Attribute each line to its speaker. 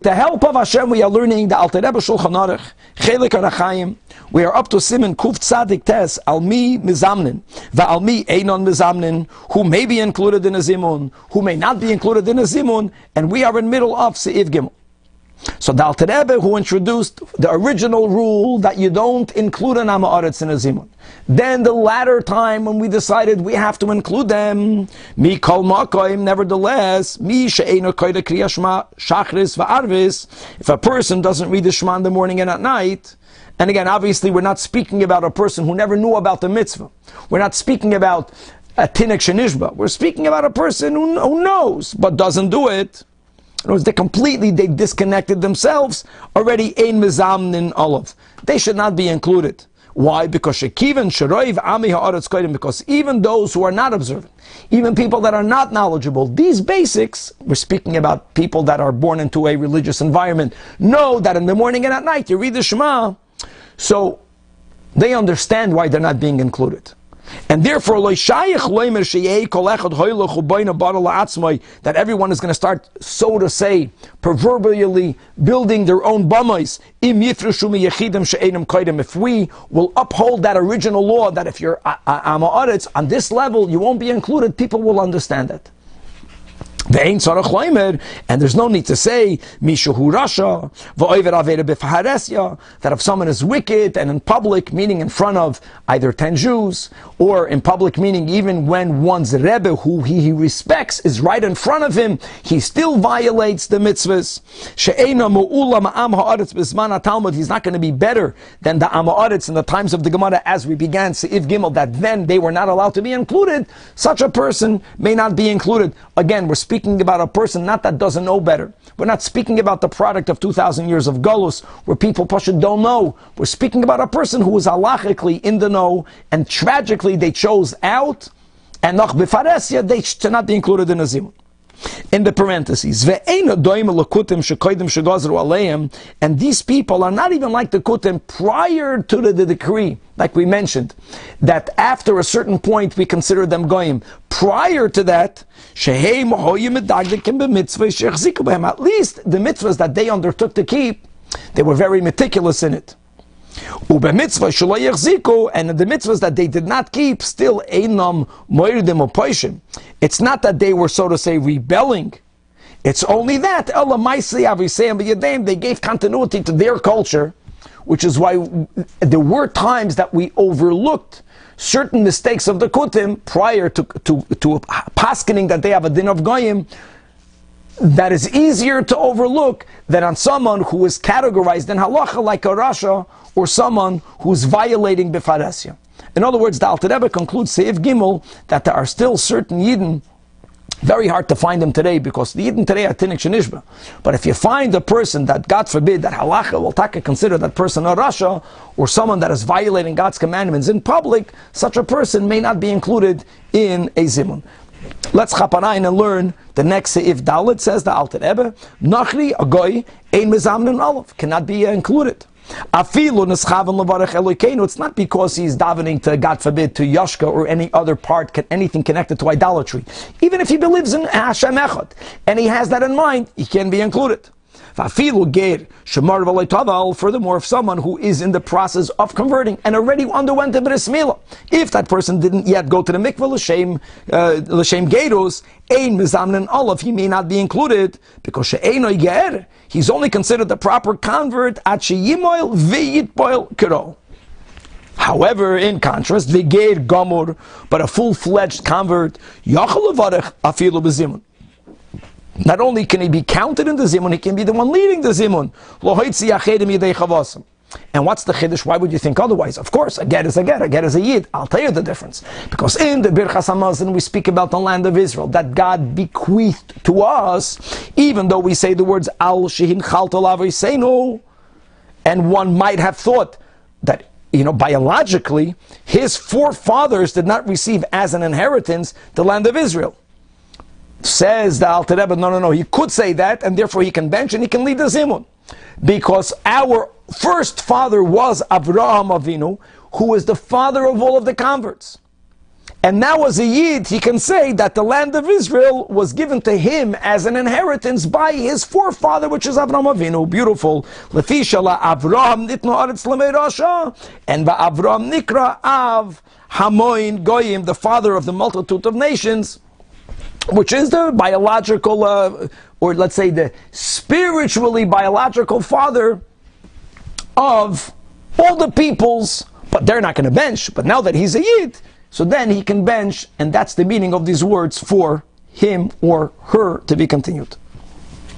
Speaker 1: the help of Hashem, we are learning the Alter Rebbe Shulchan Aruch, Chelik Arachayim. We are up to Simon Kuf Tzadik Tes, Almi Mizamnin, Almi Einon Mizamnin, who may be included in a Zimun, who may not be included in a Zimun, and we are in middle of Seif Gimel. So the Alter Rebbe who introduced the original rule that you don't include an Amaretz in a Zimun. Then the latter time when we decided we have to include them, mi kol makoim, nevertheless, mi she'ena koida kriyashma shachris va'arvis, if a person doesn't read the Shema in the morning and at night, and again, obviously we're not speaking about a person who never knew about the mitzvah. We're not speaking about a tinek shenishba. We're speaking about a person who, who knows, but doesn't do it. In other words, they completely they disconnected themselves already in mizamnin olav. They should not be included. Why? Because shekivan sharoiv ami haaretz kodim. Because even those who are not observant, even people that are not knowledgeable, these basics. We're speaking about people that are born into a religious environment. Know that in the morning and at night you read the Shema, so they understand why they're not being included. And therefore, that everyone is going to start, so to say, proverbially building their own bamais. If we will uphold that original law, that if you're on this level, you won't be included, people will understand it. And there's no need to say Mishahu Rasha that if someone is wicked and in public, meaning in front of either ten Jews, or in public, meaning even when one's Rebbe, who he, respects, is right in front of him, he still violates the mitzvahs. She'ena Mu'ula Ma'am Ha'aretz B'Zman Talmud, he's not going to be better than the Amaretz in the times of the Gemara as we began Seif Gimel, that then they were not allowed to be included. Such a person may not be included. Again, we're speaking speaking about a person not that doesn't know better. We're not speaking about the product of 2,000 years of Golus, where people Pasha don't know. We're speaking about a person who is halachically in the know, and tragically they chose out, and noch befaresia, they should not be included in a zimun in the parentheses. And these people are not even like the kutim prior to the, the, decree, like we mentioned, that after a certain point we consider them goyim. Prior to that, at least the mitzvahs that they undertook to keep, they were very meticulous in it. And the mitzvahs that they did not keep, still einam moiridim opoishim. It's not that they were, so to say, rebelling. It's only that they gave continuity to their culture, which is why there were times that we overlooked certain mistakes of the kutim prior to to to paskening that they have a din of goyim that is easier to overlook than on someone who is categorized in halacha like a rasha or someone who's violating bifaresya. In other words, the Alter Rebbe concludes Seif Gimel that there are still certain Yidden very hard to find them today because the Yidden today are Tinik Shenishba. But if you find a person that, God forbid, that halacha will take consider that person a Rasha or someone that is violating God's commandments in public, such a person may not be included in a Zimun. Let's chapanayin and learn the next if Dalit says the Alter Rebbe, Nachri, a goy, ein mezamnin olive, cannot be uh, included. Afilu neschaven levarach Elokeinu. It's not because he's davening to, God forbid, to Yashka or any other part, anything connected to idolatry. Even if he believes in Hashem Echad, and he has that in mind, he can be included. Furthermore, if someone who is in the process of converting and already underwent the bris milah, if that person didn't yet go to the mikvah l'shem uh, l'shem geros, ein mizamnin olav, he may not be included because she'enoi ger, he's only considered the proper convert at sheyimoil v'yitboil kiro. However, in contrast, ger gomor, but a full-fledged convert, yachal afilu bezimun. Not only can he be counted in the zimun, he can be the one leading the zimun. And what's the chiddush? Why would you think otherwise? Of course, a ger is a ger, a ger is a yid. I'll tell you the difference. Because in the Birchas Hamazon we speak about the land of Israel, that God bequeathed to us, even though we say the words Al Shehin Chaltalav no, and one might have thought that you know, biologically, his forefathers did not receive as an inheritance the land of Israel. Says the Alter Rebbe, no, no, no, he could say that, and therefore he can bench and he can lead the Zimun. Because our first father was Avraham Avinu, who was the father of all of the converts. And now, as a Yid, he can say that the land of Israel was given to him as an inheritance by his forefather, which is Avram Avinu. Beautiful. Lefishala Avraham nitno aretz rasha, and Avram nikra av hamoin goyim, the father of the multitude of nations, which is the biological, uh, or let's say the spiritually biological father of all the peoples. But they're not going to bench. But now that he's a Yid, so then he can bench, and that's the meaning of these words for him or her to be continued.